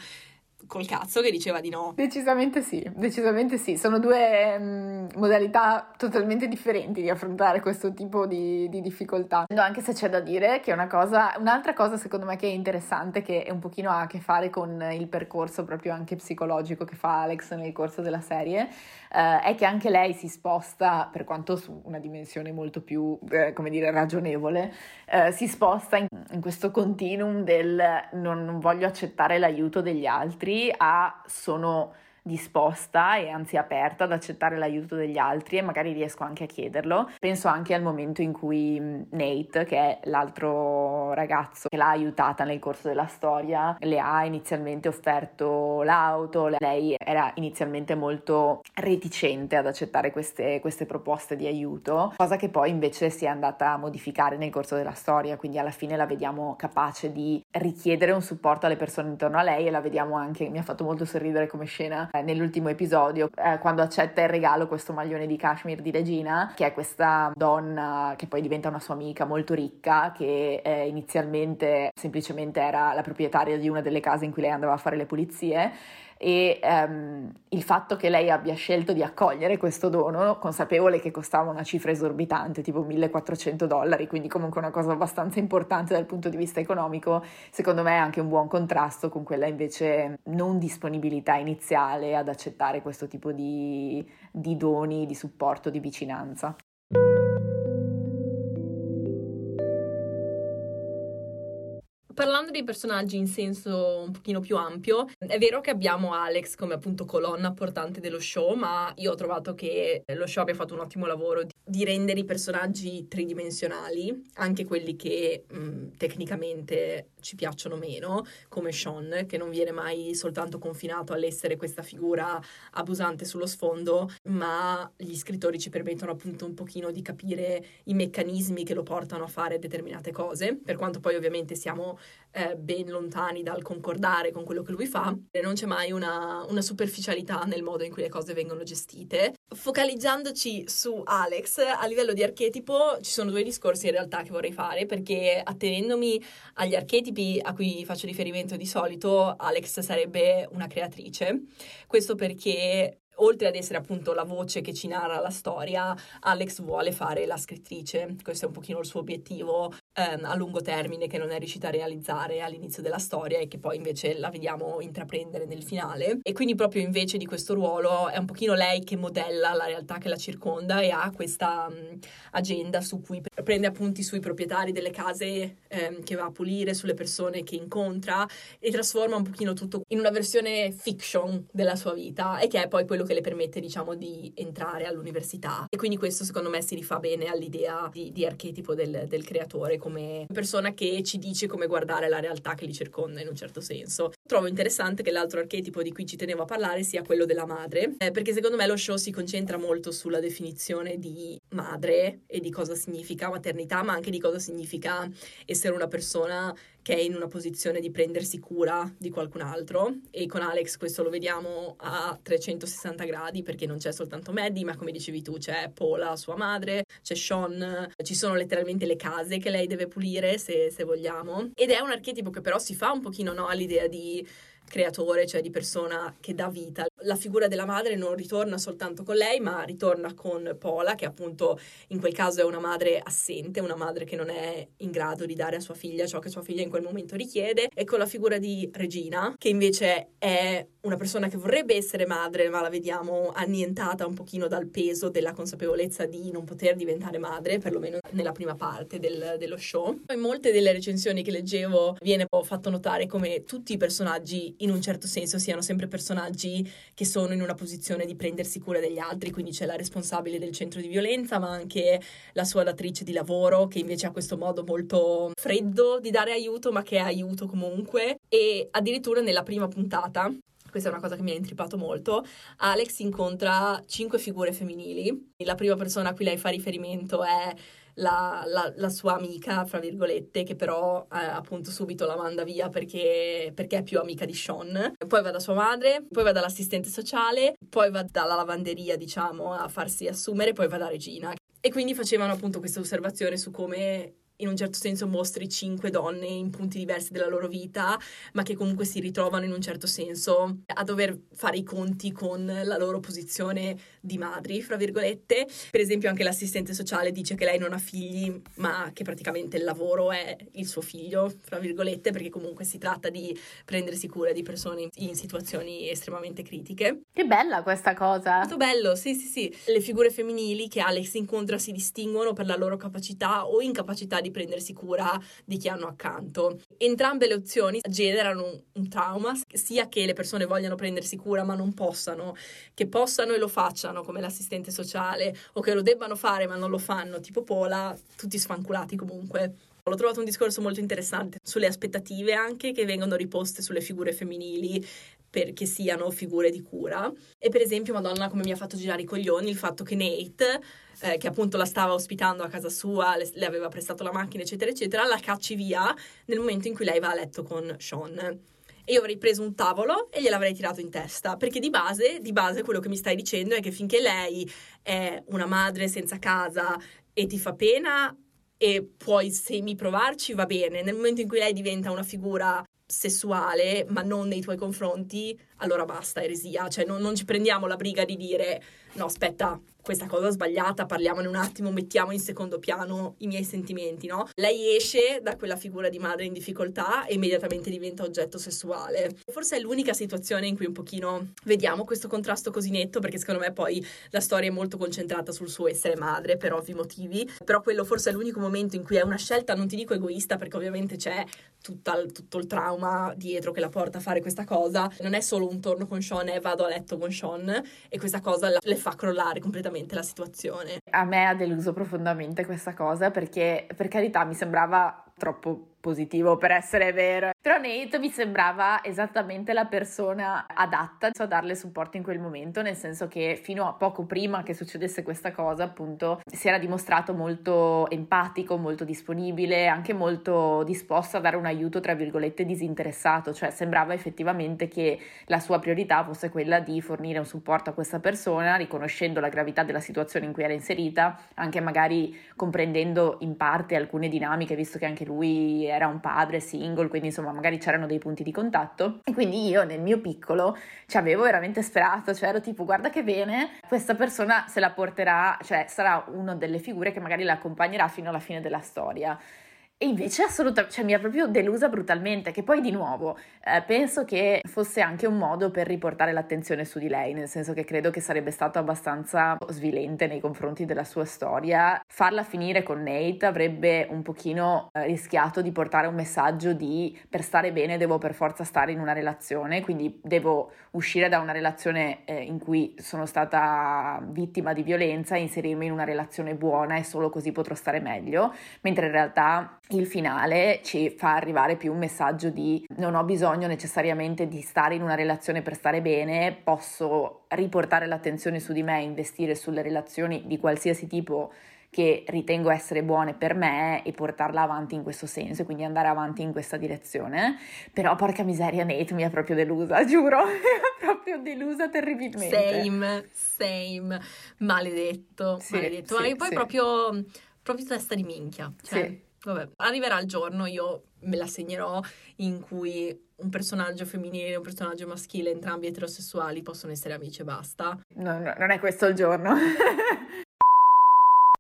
Col cazzo che diceva di no. Decisamente sì, decisamente sì. Sono due mm, modalità totalmente differenti di affrontare questo tipo di, di difficoltà. Anche se c'è da dire che una cosa, un'altra cosa secondo me che è interessante, che è un pochino ha a che fare con il percorso proprio anche psicologico che fa Alex nel corso della serie, eh, è che anche lei si sposta, per quanto su una dimensione molto più, eh, come dire, ragionevole, eh, si sposta in, in, questo continuum del non, non voglio accettare l'aiuto degli altri a sono disposta e anzi aperta ad accettare l'aiuto degli altri e magari riesco anche a chiederlo. Penso anche al momento in cui mm, Nate, che è l'altro ragazzo che l'ha aiutata nel corso della storia, le ha inizialmente offerto l'auto, lei era inizialmente molto reticente ad accettare queste, queste proposte di aiuto, cosa che poi invece si è andata a modificare nel corso della storia, quindi alla fine la vediamo capace di richiedere un supporto alle persone intorno a lei e la vediamo anche, mi ha fatto molto sorridere come scena nell'ultimo episodio, eh, quando accetta il regalo questo maglione di cashmere di Regina, che è questa donna che poi diventa una sua amica molto ricca, che eh, inizialmente semplicemente era la proprietaria di una delle case in cui lei andava a fare le pulizie e um, il fatto che lei abbia scelto di accogliere questo dono, consapevole che costava una cifra esorbitante, tipo 1400 dollari, quindi comunque una cosa abbastanza importante dal punto di vista economico, secondo me è anche un buon contrasto con quella invece non disponibilità iniziale ad accettare questo tipo di, di doni, di supporto, di vicinanza. Dei personaggi in senso un pochino più ampio, è vero che abbiamo Alex come appunto colonna portante dello show, ma io ho trovato che lo show abbia fatto un ottimo lavoro di rendere i personaggi tridimensionali, anche quelli che mh, tecnicamente ci piacciono meno, come Sean, che non viene mai soltanto confinato all'essere questa figura abusante sullo sfondo, ma gli scrittori ci permettono appunto un pochino di capire i meccanismi che lo portano a fare determinate cose, per quanto poi ovviamente siamo eh, ben lontani dal concordare con quello che lui fa, non c'è mai una, una superficialità nel modo in cui le cose vengono gestite. Focalizzandoci su Alex, a livello di archetipo ci sono due discorsi in realtà che vorrei fare, perché attenendomi agli archetipi a cui faccio riferimento di solito, Alex sarebbe una creatrice. Questo perché oltre ad essere appunto la voce che ci narra la storia, Alex vuole fare la scrittrice. Questo è un pochino il suo obiettivo ehm, a lungo termine che non è riuscita a realizzare all'inizio della storia e che poi invece la vediamo intraprendere nel finale. E quindi proprio invece di questo ruolo è un pochino lei che modella la realtà che la circonda e ha questa um, agenda su cui prende appunti sui proprietari delle case ehm, che va a pulire, sulle persone che incontra e trasforma un pochino tutto in una versione fiction della sua vita e che è poi quello che le permette diciamo di entrare all'università. E quindi questo secondo me si rifà bene all'idea di, di archetipo del, del creatore come persona che ci dice come guardare la realtà che li circonda in un certo senso. Trovo interessante che l'altro archetipo di cui ci tenevo a parlare sia quello della madre, eh, perché secondo me lo show si concentra molto sulla definizione di madre e di cosa significa maternità, ma anche di cosa significa essere una persona che è in una posizione di prendersi cura di qualcun altro. E con Alex questo lo vediamo a 360 gradi perché non c'è soltanto Maddie ma come dicevi tu c'è Paula, sua madre, c'è Sean, ci sono letteralmente le case che lei deve pulire se, se vogliamo. Ed è un archetipo che però si fa un pochino no, all'idea di Yeah. Creatore, cioè di persona che dà vita. La figura della madre non ritorna soltanto con lei, ma ritorna con Paula, che appunto in quel caso è una madre assente, una madre che non è in grado di dare a sua figlia ciò che sua figlia in quel momento richiede, e con la figura di Regina, che invece è una persona che vorrebbe essere madre, ma la vediamo annientata un pochino dal peso della consapevolezza di non poter diventare madre, perlomeno nella prima parte del, dello show. In molte delle recensioni che leggevo viene fatto notare come tutti i personaggi in un certo senso siano sempre personaggi che sono in una posizione di prendersi cura degli altri, quindi c'è la responsabile del centro di violenza, ma anche la sua datrice di lavoro che invece ha questo modo molto freddo di dare aiuto, ma che è aiuto comunque. E addirittura nella prima puntata questa è una cosa che mi ha intrippato molto, Alex incontra cinque figure femminili. La prima persona a cui lei fa riferimento è la, la, la, sua amica, fra virgolette, che però eh, appunto subito la manda via perché, perché, è più amica di Sean. Poi va da sua madre, poi va dall'assistente sociale, poi va dalla lavanderia, diciamo, a farsi assumere, poi va da Regina. E quindi facevano appunto questa osservazione su come in un certo senso mostri cinque donne in punti diversi della loro vita, ma che comunque si ritrovano in un certo senso a dover fare i conti con la loro posizione di madri, fra virgolette. Per esempio anche l'assistente sociale dice che lei non ha figli, ma che praticamente il lavoro è il suo figlio, fra virgolette, perché comunque si tratta di prendersi cura di persone in situazioni estremamente critiche. Che bella questa cosa! Molto bello, sì sì sì. Le figure femminili che Alex incontra si distinguono per la loro capacità o incapacità di prendersi cura di chi hanno accanto. Entrambe le opzioni generano un, un trauma, sia che le persone vogliano prendersi cura ma non possano, che possano e lo facciano come l'assistente sociale o che lo debbano fare ma non lo fanno, tipo Pola, tutti sfanculati comunque. L'ho trovato un discorso molto interessante sulle aspettative anche che vengono riposte sulle figure femminili perché siano figure di cura. E per esempio, Madonna, come mi ha fatto girare i coglioni il fatto che Nate, eh, che appunto la stava ospitando a casa sua, le, le, aveva prestato la macchina, eccetera, eccetera, la cacci via nel momento in cui lei va a letto con Sean. E io avrei preso un tavolo e gliel'avrei tirato in testa, perché di base, di base quello che mi stai dicendo è che finché lei è una madre senza casa e ti fa pena e puoi semi provarci va bene. Nel momento in cui lei diventa una figura sessuale, ma non nei tuoi confronti, allora basta, eresia. Cioè, non, non ci prendiamo la briga di dire no, aspetta, questa cosa sbagliata, parliamone un attimo, mettiamo in secondo piano i miei sentimenti, no? Lei esce da quella figura di madre in difficoltà e immediatamente diventa oggetto sessuale. Forse è l'unica situazione in cui un pochino vediamo questo contrasto così netto, perché secondo me poi la storia è molto concentrata sul suo essere madre per ovvi motivi, però quello forse è l'unico momento in cui è una scelta, non ti dico egoista, perché ovviamente c'è tutta, tutto il trauma dietro che la porta a fare questa cosa. Non è solo un torno con Sean e vado a letto con Sean e questa cosa le fa crollare completamente la situazione. A me ha deluso profondamente questa cosa perché per carità mi sembrava troppo positivo per essere vero. Però Nate mi sembrava esattamente la persona adatta a darle supporto in quel momento, nel senso che fino a poco prima che succedesse questa cosa, appunto, si era dimostrato molto empatico, molto disponibile, anche molto disposto a dare un aiuto, tra virgolette, disinteressato, cioè sembrava effettivamente che la sua priorità fosse quella di fornire un supporto a questa persona, riconoscendo la gravità della situazione in cui era inserita, anche magari comprendendo in parte alcune dinamiche, visto che anche lui era un padre single, quindi insomma magari c'erano dei punti di contatto e quindi io nel mio piccolo ci avevo veramente sperato, cioè ero tipo guarda che bene, questa persona se la porterà, cioè sarà una delle figure che magari la accompagnerà fino alla fine della storia. E invece assolutamente, cioè mi ha proprio delusa brutalmente, che poi di nuovo eh, penso che fosse anche un modo per riportare l'attenzione su di lei, nel senso che credo che sarebbe stato abbastanza svilente nei confronti della sua storia. Farla finire con Nate avrebbe un pochino eh, rischiato di portare un messaggio di per stare bene devo per forza stare in una relazione, quindi devo uscire da una relazione eh, in cui sono stata vittima di violenza e inserirmi in una relazione buona e solo così potrò stare meglio, mentre in realtà il finale ci fa arrivare più un messaggio di non ho bisogno necessariamente di stare in una relazione per stare bene, posso riportare l'attenzione su di me, investire sulle relazioni di qualsiasi tipo che ritengo essere buone per me e portarla avanti in questo senso, quindi andare avanti in questa direzione. Però porca miseria, Nate mi ha proprio delusa, giuro, mi ha proprio delusa terribilmente. Same, same, maledetto, sì, maledetto. Sì, Ma poi sì. proprio, proprio testa di minchia. Cioè... Sì Vabbè, arriverà il giorno, io me la segnerò, in cui un personaggio femminile e un personaggio maschile, entrambi eterosessuali, possono essere amici e basta. No, no, non è questo il giorno.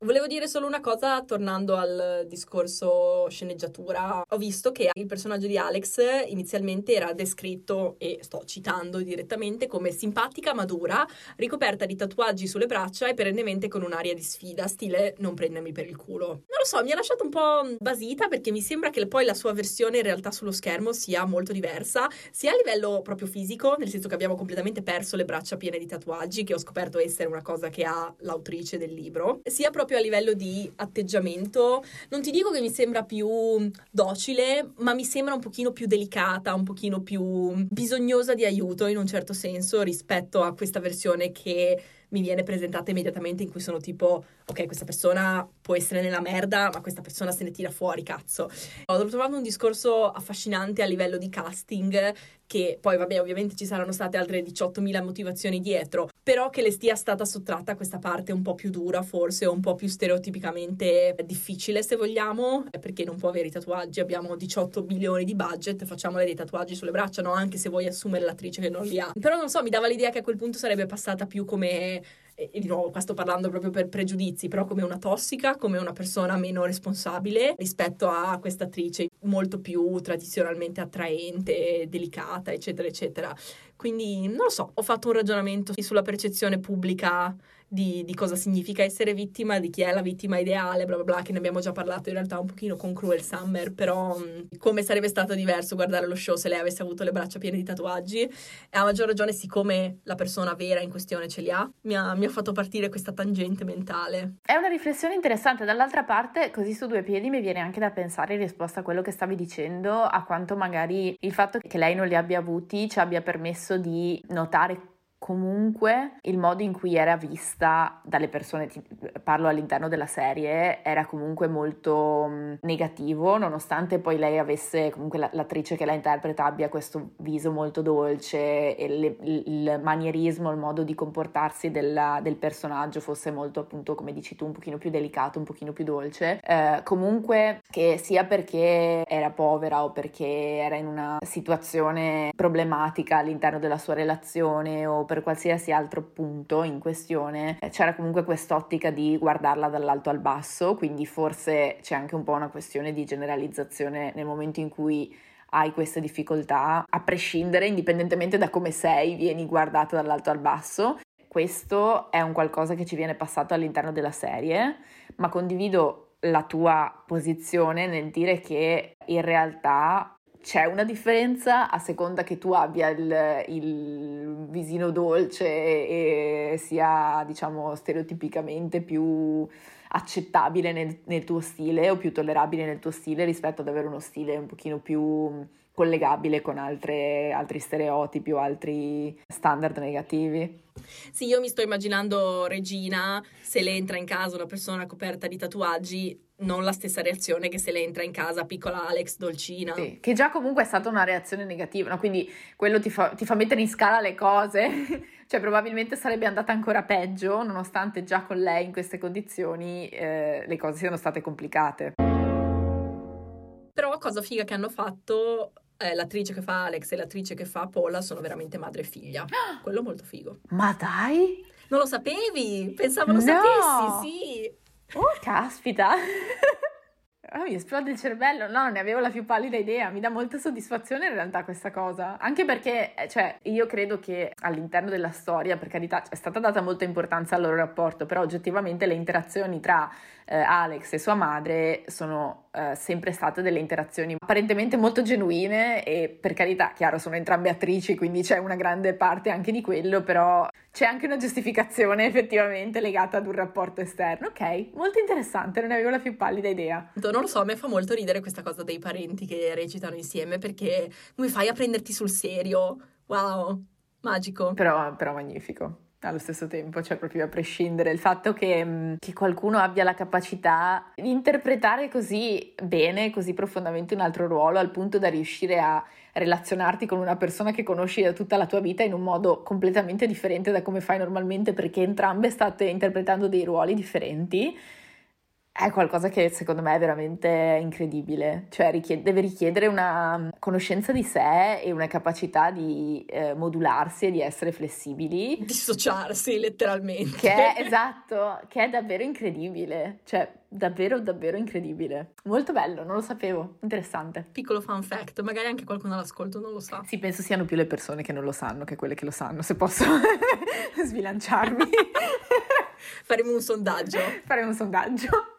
Volevo dire solo una cosa tornando al discorso sceneggiatura. Ho visto che il personaggio di Alex inizialmente era descritto, e sto citando direttamente, come simpatica, madura, ricoperta di tatuaggi sulle braccia e perennemente con un'aria di sfida, stile non prendermi per il culo. Non lo so, mi ha lasciato un po' basita perché mi sembra che poi la sua versione in realtà sullo schermo sia molto diversa, sia a livello proprio fisico, nel senso che abbiamo completamente perso le braccia piene di tatuaggi, che ho scoperto essere una cosa che ha l'autrice del libro, sia proprio proprio a livello di atteggiamento, non ti dico che mi sembra più docile, ma mi sembra un pochino più delicata, un pochino più bisognosa di aiuto in un certo senso rispetto a questa versione che mi viene presentata immediatamente in cui sono tipo, ok, questa persona può essere nella merda, ma questa persona se ne tira fuori, cazzo. Ho trovato un discorso affascinante a livello di casting, che poi, vabbè, ovviamente ci saranno state altre 18.000 motivazioni dietro, però che le stia stata sottratta questa parte un po' più dura, forse, un po' più stereotipicamente difficile, se vogliamo, perché non può avere i tatuaggi, abbiamo 18 milioni di budget, facciamole dei tatuaggi sulle braccia, no? Anche se vuoi assumere l'attrice che non li ha. Però non so, mi dava l'idea che a quel punto sarebbe passata più come e di nuovo qua sto parlando proprio per pregiudizi, però come una tossica, come una persona meno responsabile rispetto a questa attrice molto più tradizionalmente attraente, delicata, eccetera, eccetera. Quindi non lo so, ho fatto un ragionamento sulla percezione pubblica di, di, cosa significa essere vittima, di chi è la vittima ideale, bla bla bla, che ne abbiamo già parlato in realtà un pochino con Cruel Summer, però mh, come sarebbe stato diverso guardare lo show se lei avesse avuto le braccia piene di tatuaggi, e a maggior ragione siccome la persona vera in questione ce li ha, mi ha, mi ha fatto partire questa tangente mentale. È una riflessione interessante, dall'altra parte così su due piedi mi viene anche da pensare in risposta a quello che stavi dicendo, a quanto magari il fatto che lei non li abbia avuti ci abbia permesso di notare comunque il modo in cui era vista dalle persone, parlo all'interno della serie, era comunque molto mm, negativo, nonostante poi lei avesse, comunque l'attrice che la interpreta abbia questo viso molto dolce e le, il manierismo, il modo di comportarsi della, del personaggio fosse molto appunto, come dici tu, un pochino più delicato, un pochino più dolce. Eh, comunque che sia perché era povera o perché era in una situazione problematica all'interno della sua relazione o per qualsiasi altro punto in questione, eh, c'era comunque quest'ottica di guardarla dall'alto al basso, quindi forse c'è anche un po' una questione di generalizzazione nel momento in cui hai queste difficoltà, a prescindere, indipendentemente da come sei, vieni guardata dall'alto al basso. Questo è un qualcosa che ci viene passato all'interno della serie, ma condivido la tua posizione nel dire che in realtà c'è una differenza a seconda che tu abbia il, il visino dolce e sia, diciamo, stereotipicamente più accettabile nel, nel, tuo stile o più tollerabile nel tuo stile rispetto ad avere uno stile un pochino più collegabile con altre, altri stereotipi o altri standard negativi. Sì, io mi sto immaginando Regina, se le entra in casa una persona coperta di tatuaggi, non la stessa reazione che se le entra in casa piccola Alex dolcina. Sì, che già comunque è stata una reazione negativa, no? quindi quello ti fa, ti fa mettere in scala le cose, cioè probabilmente sarebbe andata ancora peggio, nonostante già con lei in queste condizioni eh, le cose siano state complicate. Però cosa figa che hanno fatto eh, l'attrice che fa Alex e l'attrice che fa Paula sono veramente madre e figlia. Quello molto figo. Ma dai! Non lo sapevi? Pensavo lo no. sapessi, sì. Oh, caspita! Oh, mi esplode il cervello, no, non ne avevo la più pallida idea, mi dà molta soddisfazione in realtà questa cosa, anche perché, eh, cioè, io credo che all'interno della storia, per carità, è stata data molta importanza al loro rapporto, però oggettivamente le interazioni tra eh, Alex e sua madre sono eh, sempre state delle interazioni apparentemente molto genuine e per carità, chiaro, sono entrambe attrici, quindi c'è una grande parte anche di quello, però c'è anche una giustificazione effettivamente legata ad un rapporto esterno. Ok, molto interessante, non ne avevo la più pallida idea. Non lo so, a me fa molto ridere questa cosa dei parenti che recitano insieme perché come fai a prenderti sul serio? Wow, magico. Però, però magnifico allo stesso tempo, cioè proprio a prescindere il fatto che, mm, che, qualcuno abbia la capacità di interpretare così bene, così profondamente un altro ruolo, al punto da riuscire a relazionarti con una persona che conosci da tutta la tua vita in un modo completamente differente da come fai normalmente, perché entrambe state interpretando dei ruoli differenti è qualcosa che secondo me è veramente incredibile, cioè richiede, deve richiedere una conoscenza di sé e una capacità di eh, modularsi e di essere flessibili. Dissociarsi letteralmente. Che è, esatto, che è davvero incredibile, cioè davvero davvero incredibile. Molto bello, non lo sapevo, interessante. Piccolo fun fact, magari anche qualcuno all'ascolto non lo sa. Sì, penso siano più le persone che non lo sanno che quelle che lo sanno, se posso sbilanciarmi. Faremo un sondaggio. Faremo un sondaggio.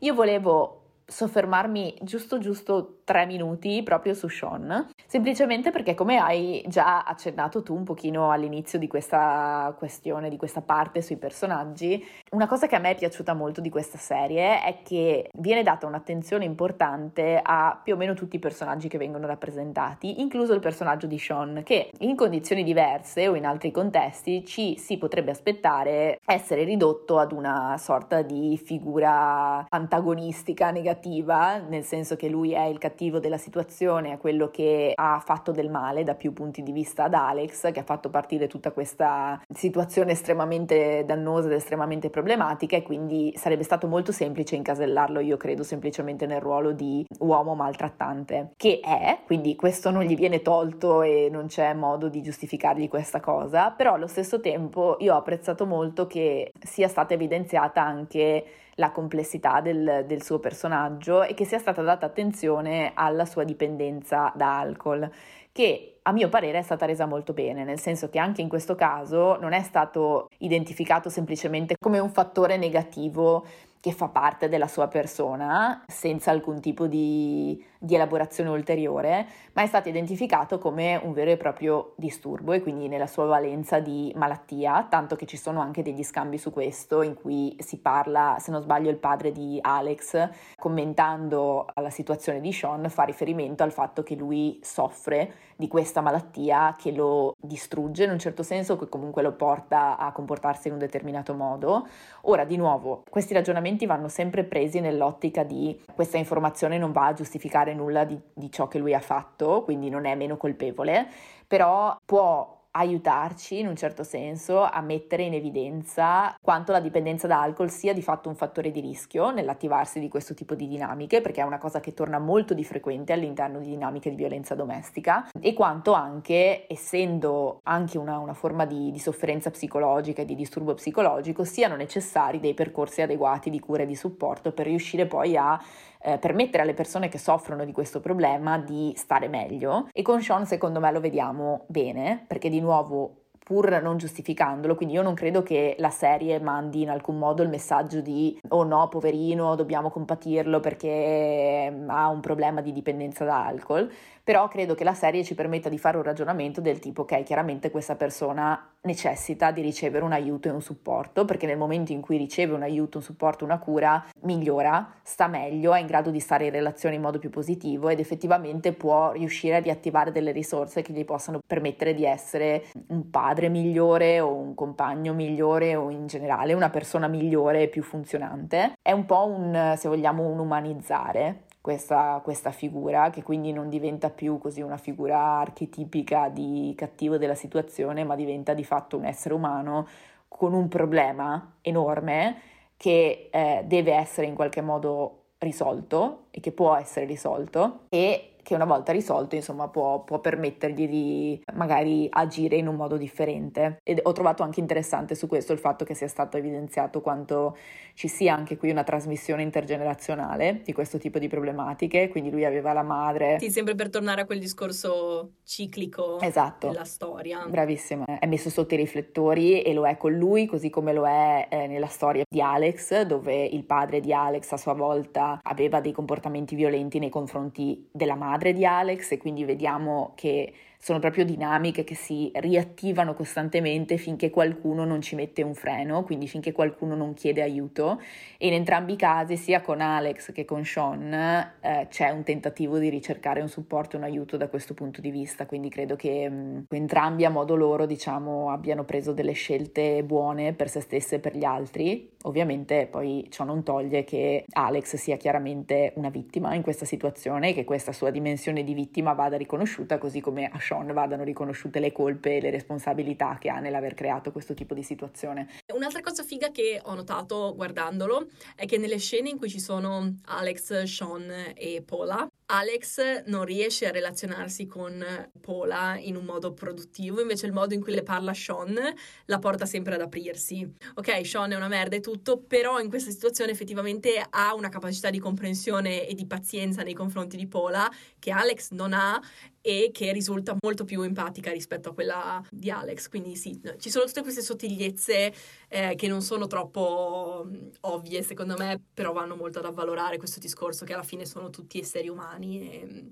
Io volevo soffermarmi giusto giusto tre minuti proprio su Sean, semplicemente perché come hai già accennato tu un pochino all'inizio di questa questione, di questa parte sui personaggi, una cosa che a me è piaciuta molto di questa serie è che viene data un'attenzione importante a più o meno tutti i personaggi che vengono rappresentati, incluso il personaggio di Sean, che in condizioni diverse o in altri contesti ci si potrebbe aspettare essere ridotto ad una sorta di figura antagonistica, negativa, nel senso che lui è il cattivo della situazione, è quello che ha fatto del male da più punti di vista ad Alex, che ha fatto partire tutta questa situazione estremamente dannosa ed estremamente problematica e quindi sarebbe stato molto semplice incasellarlo, io credo, semplicemente nel ruolo di uomo maltrattante, che è, quindi questo non gli viene tolto e non c'è modo di giustificargli questa cosa, però allo stesso tempo io ho apprezzato molto che sia stata evidenziata anche la complessità del, del, suo personaggio e che sia stata data attenzione alla sua dipendenza da alcol, che a mio parere è stata resa molto bene, nel senso che anche in questo caso non è stato identificato semplicemente come un fattore negativo che fa parte della sua persona senza alcun tipo di, di, elaborazione ulteriore, ma è stato identificato come un vero e proprio disturbo e quindi nella sua valenza di malattia, tanto che ci sono anche degli scambi su questo in cui si parla, se non sbaglio il padre di Alex, commentando la situazione di Sean, fa riferimento al fatto che lui soffre di questa malattia che lo distrugge in un certo senso, che comunque lo porta a comportarsi in un determinato modo. Ora, di nuovo, questi ragionamenti ragionamenti vanno sempre presi nell'ottica di questa informazione non va a giustificare nulla di, di ciò che lui ha fatto, quindi non è meno colpevole, però può aiutarci in un certo senso a mettere in evidenza quanto la dipendenza da alcol sia di fatto un fattore di rischio nell'attivarsi di questo tipo di dinamiche, perché è una cosa che torna molto di frequente all'interno di dinamiche di violenza domestica, e quanto anche, essendo anche una, una forma di, di sofferenza psicologica e di disturbo psicologico, siano necessari dei percorsi adeguati di cura e di supporto per riuscire poi a eh, permettere alle persone che soffrono di questo problema di stare meglio. E con Sean secondo me lo vediamo bene perché di nuovo pur non giustificandolo, quindi io non credo che la serie mandi in alcun modo il messaggio di oh no, poverino, dobbiamo compatirlo perché ha un problema di dipendenza da alcol, però credo che la serie ci permetta di fare un ragionamento del tipo ok, chiaramente questa persona necessita di ricevere un aiuto e un supporto, perché nel momento in cui riceve un aiuto, un supporto, una cura, migliora, sta meglio, è in grado di stare in relazione in modo più positivo ed effettivamente può riuscire a riattivare delle risorse che gli possano permettere di essere un padre migliore o un compagno migliore o in generale una persona migliore e più funzionante. È un po' un, se vogliamo, un umanizzare questa, questa, figura, che quindi non diventa più così una figura archetipica di cattivo della situazione, ma diventa di fatto un essere umano con un problema enorme che eh, deve essere in qualche modo risolto e che può essere risolto e che una volta risolto insomma può, può, permettergli di magari agire in un modo differente. Ed ho trovato anche interessante su questo il fatto che sia stato evidenziato quanto ci sia anche qui una trasmissione intergenerazionale di questo tipo di problematiche quindi lui aveva la madre. Sì sempre per tornare a quel discorso ciclico esatto. della storia. Bravissima. È messo sotto i riflettori e lo è con lui così come lo è eh, nella storia di Alex dove il padre di Alex a sua volta aveva dei comportamenti violenti nei confronti della madre madre di Alex e quindi vediamo che sono proprio dinamiche che si riattivano costantemente finché qualcuno non ci mette un freno, quindi finché qualcuno non chiede aiuto e in entrambi i casi, sia con Alex che con Sean, eh, c'è un tentativo di ricercare un supporto un aiuto da questo punto di vista, quindi credo che mh, mm, entrambi a modo loro, diciamo, abbiano preso delle scelte buone per se stesse e per gli altri. Ovviamente poi ciò non toglie che Alex sia chiaramente una vittima in questa situazione e che questa sua dimensione di vittima vada riconosciuta così come a Sean Sean vadano riconosciute le colpe e le responsabilità che ha nell'aver creato questo tipo di situazione. Un'altra cosa figa che ho notato guardandolo è che nelle scene in cui ci sono Alex, Sean e Paula, Alex non riesce a relazionarsi con Paula in un modo produttivo, invece il modo in cui le parla Sean la porta sempre ad aprirsi. Ok, Sean è una merda e tutto, però in questa situazione effettivamente ha una capacità di comprensione e di pazienza nei confronti di Paula che Alex non ha e che risulta molto più empatica rispetto a quella di Alex. Quindi sì, ci sono tutte queste sottigliezze eh, che non sono troppo mm, ovvie secondo me, però vanno molto ad avvalorare questo discorso che alla fine sono tutti esseri umani e,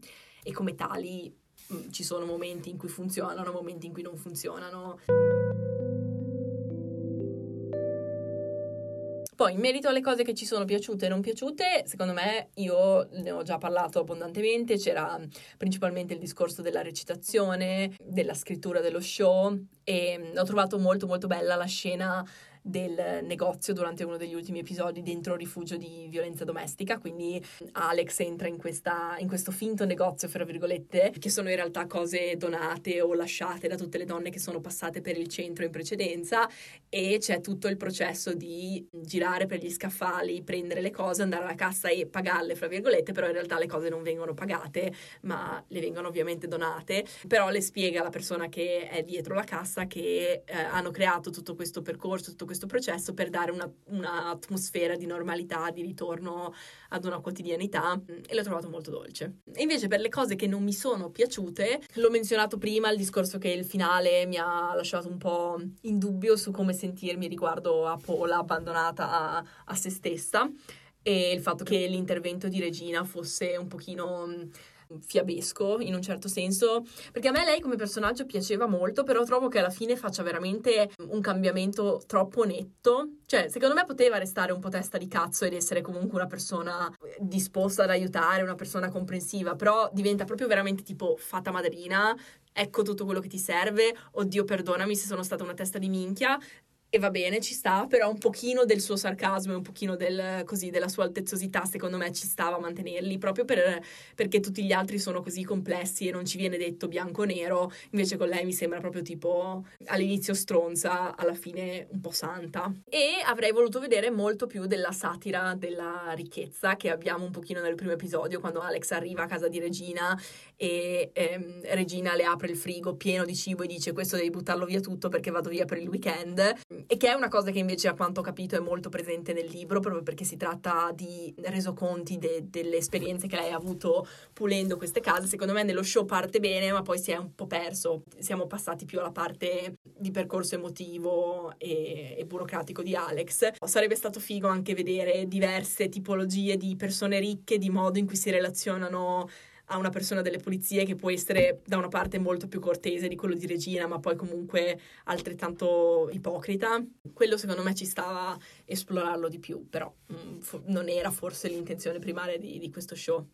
e come tali mh, mm, ci sono momenti in cui funzionano, momenti in cui non funzionano. Poi, in merito alle cose che ci sono piaciute e non piaciute, secondo me io ne ho già parlato abbondantemente, c'era principalmente il discorso della recitazione, della scrittura dello show e ho trovato molto molto bella la scena del negozio durante uno degli ultimi episodi dentro rifugio di violenza domestica, quindi Alex entra in, questa, in questo finto negozio, fra virgolette, che sono in realtà cose donate o lasciate da tutte le donne che sono passate per il centro in precedenza. E c'è tutto il processo di girare per gli scaffali, prendere le cose, andare alla cassa e pagarle, fra virgolette, però in realtà le cose non vengono pagate, ma le vengono ovviamente donate, però le spiega la persona che è dietro la cassa che eh, hanno creato tutto questo percorso, tutto questo questo processo per dare una, un'atmosfera di normalità, di ritorno ad una quotidianità e l'ho trovato molto dolce. E invece per le cose che non mi sono piaciute, l'ho menzionato prima, il discorso che il finale mi ha lasciato un po' in dubbio su come sentirmi riguardo a Paula abbandonata a, a se stessa e il fatto che l'intervento di Regina fosse un pochino fiabesco in un certo senso, perché a me lei come personaggio piaceva molto, però trovo che alla fine faccia veramente un cambiamento troppo netto. Cioè, secondo me poteva restare un po' testa di cazzo ed essere comunque una persona disposta ad aiutare, una persona comprensiva, però diventa proprio veramente tipo fata madrina, ecco tutto quello che ti serve, oddio perdonami se sono stata una testa di minchia, e va bene, ci sta, però un pochino del suo sarcasmo e un pochino del, così, della sua altezzosità secondo me ci stava a mantenerli, proprio per, perché tutti gli altri sono così complessi e non ci viene detto bianco o nero, invece con lei mi sembra proprio tipo all'inizio stronza, alla fine un po' santa. E avrei voluto vedere molto più della satira della ricchezza che abbiamo un pochino nel primo episodio, quando Alex arriva a casa di Regina e ehm, Regina le apre il frigo pieno di cibo e dice questo devi buttarlo via tutto perché vado via per il weekend e che è una cosa che invece a quanto ho capito è molto presente nel libro proprio perché si tratta di resoconti de- delle esperienze che lei ha avuto pulendo queste case. Secondo me nello show parte bene ma poi si è un po' perso, siamo passati più alla parte di percorso emotivo e, e burocratico di Alex. Sarebbe stato figo anche vedere diverse tipologie di persone ricche, di modo in cui si relazionano a una persona delle pulizie che può essere da una parte molto più cortese di quello di Regina, ma poi comunque altrettanto ipocrita. Quello secondo me ci stava esplorarlo di più, però mh, mm, fo- non era forse l'intenzione primaria di, di questo show.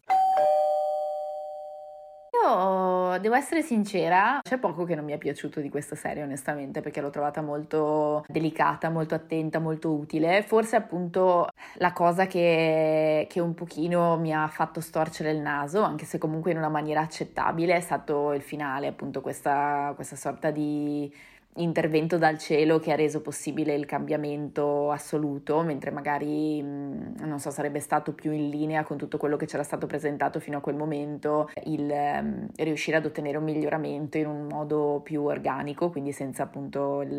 Io devo essere sincera, c'è poco che non mi è piaciuto di questa serie onestamente perché l'ho trovata molto delicata, molto attenta, molto utile. Forse appunto la cosa che, che un pochino mi ha fatto storcere il naso, anche se comunque in una maniera accettabile, è stato il finale, appunto questa, questa sorta di intervento dal cielo che ha reso possibile il cambiamento assoluto, mentre magari non so, sarebbe stato più in linea con tutto quello che c'era stato presentato fino a quel momento, il um, riuscire ad ottenere un miglioramento in un modo più organico, quindi senza appunto il,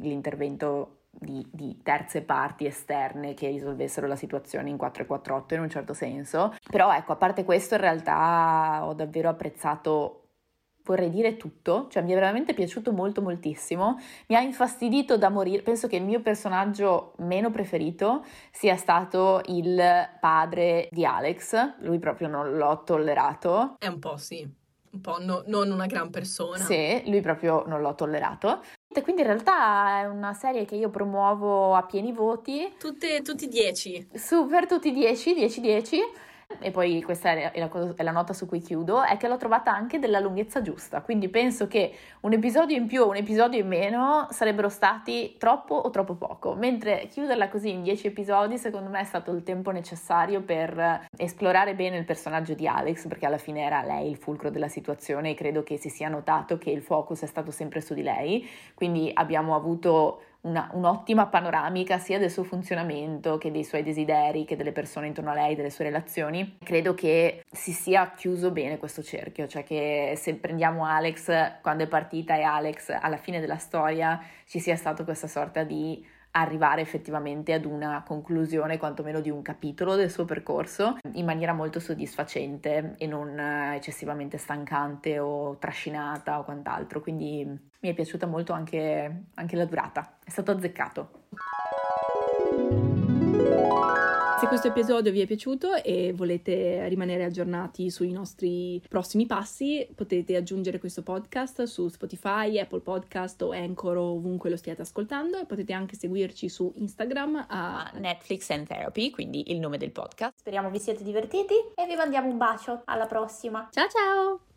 l'intervento di, di, terze parti esterne che risolvessero la situazione in 448 in un certo senso. Però ecco, a parte questo in realtà ho davvero apprezzato vorrei dire tutto, cioè mi è veramente piaciuto molto moltissimo, mi ha infastidito da morire, penso che il mio personaggio meno preferito sia stato il padre di Alex, lui proprio non l'ho tollerato. È un po' sì, un po' no, non una gran persona. Sì, lui proprio non l'ho tollerato. E quindi in realtà è una serie che io promuovo a pieni voti. Tutte, tutti 10. Super, tutti 10, 10, 10 e poi questa è la, cosa, è la, nota su cui chiudo, è che l'ho trovata anche della lunghezza giusta, quindi penso che un episodio in più o un episodio in meno sarebbero stati troppo o troppo poco, mentre chiuderla così in dieci episodi secondo me è stato il tempo necessario per esplorare bene il personaggio di Alex, perché alla fine era lei il fulcro della situazione e credo che si sia notato che il focus è stato sempre su di lei, quindi abbiamo avuto una, un'ottima panoramica sia del suo funzionamento che dei suoi desideri, che delle persone intorno a lei, delle sue relazioni, credo che si sia chiuso bene questo cerchio, cioè che se prendiamo Alex quando è partita e Alex alla fine della storia ci sia stato questa sorta di arrivare effettivamente ad una conclusione quantomeno di un capitolo del suo percorso in maniera molto soddisfacente e non eccessivamente stancante o trascinata o quant'altro. Quindi mi è piaciuta molto anche, anche la durata, è stato azzeccato. Se questo episodio vi è piaciuto e volete rimanere aggiornati sui nostri prossimi passi, potete aggiungere questo podcast su Spotify, Apple Podcast o Anchor o ovunque lo stiate ascoltando e potete anche seguirci su Instagram a Netflix and Therapy, quindi il nome del podcast. Speriamo vi siete divertiti e vi mandiamo un bacio. Alla prossima. Ciao ciao!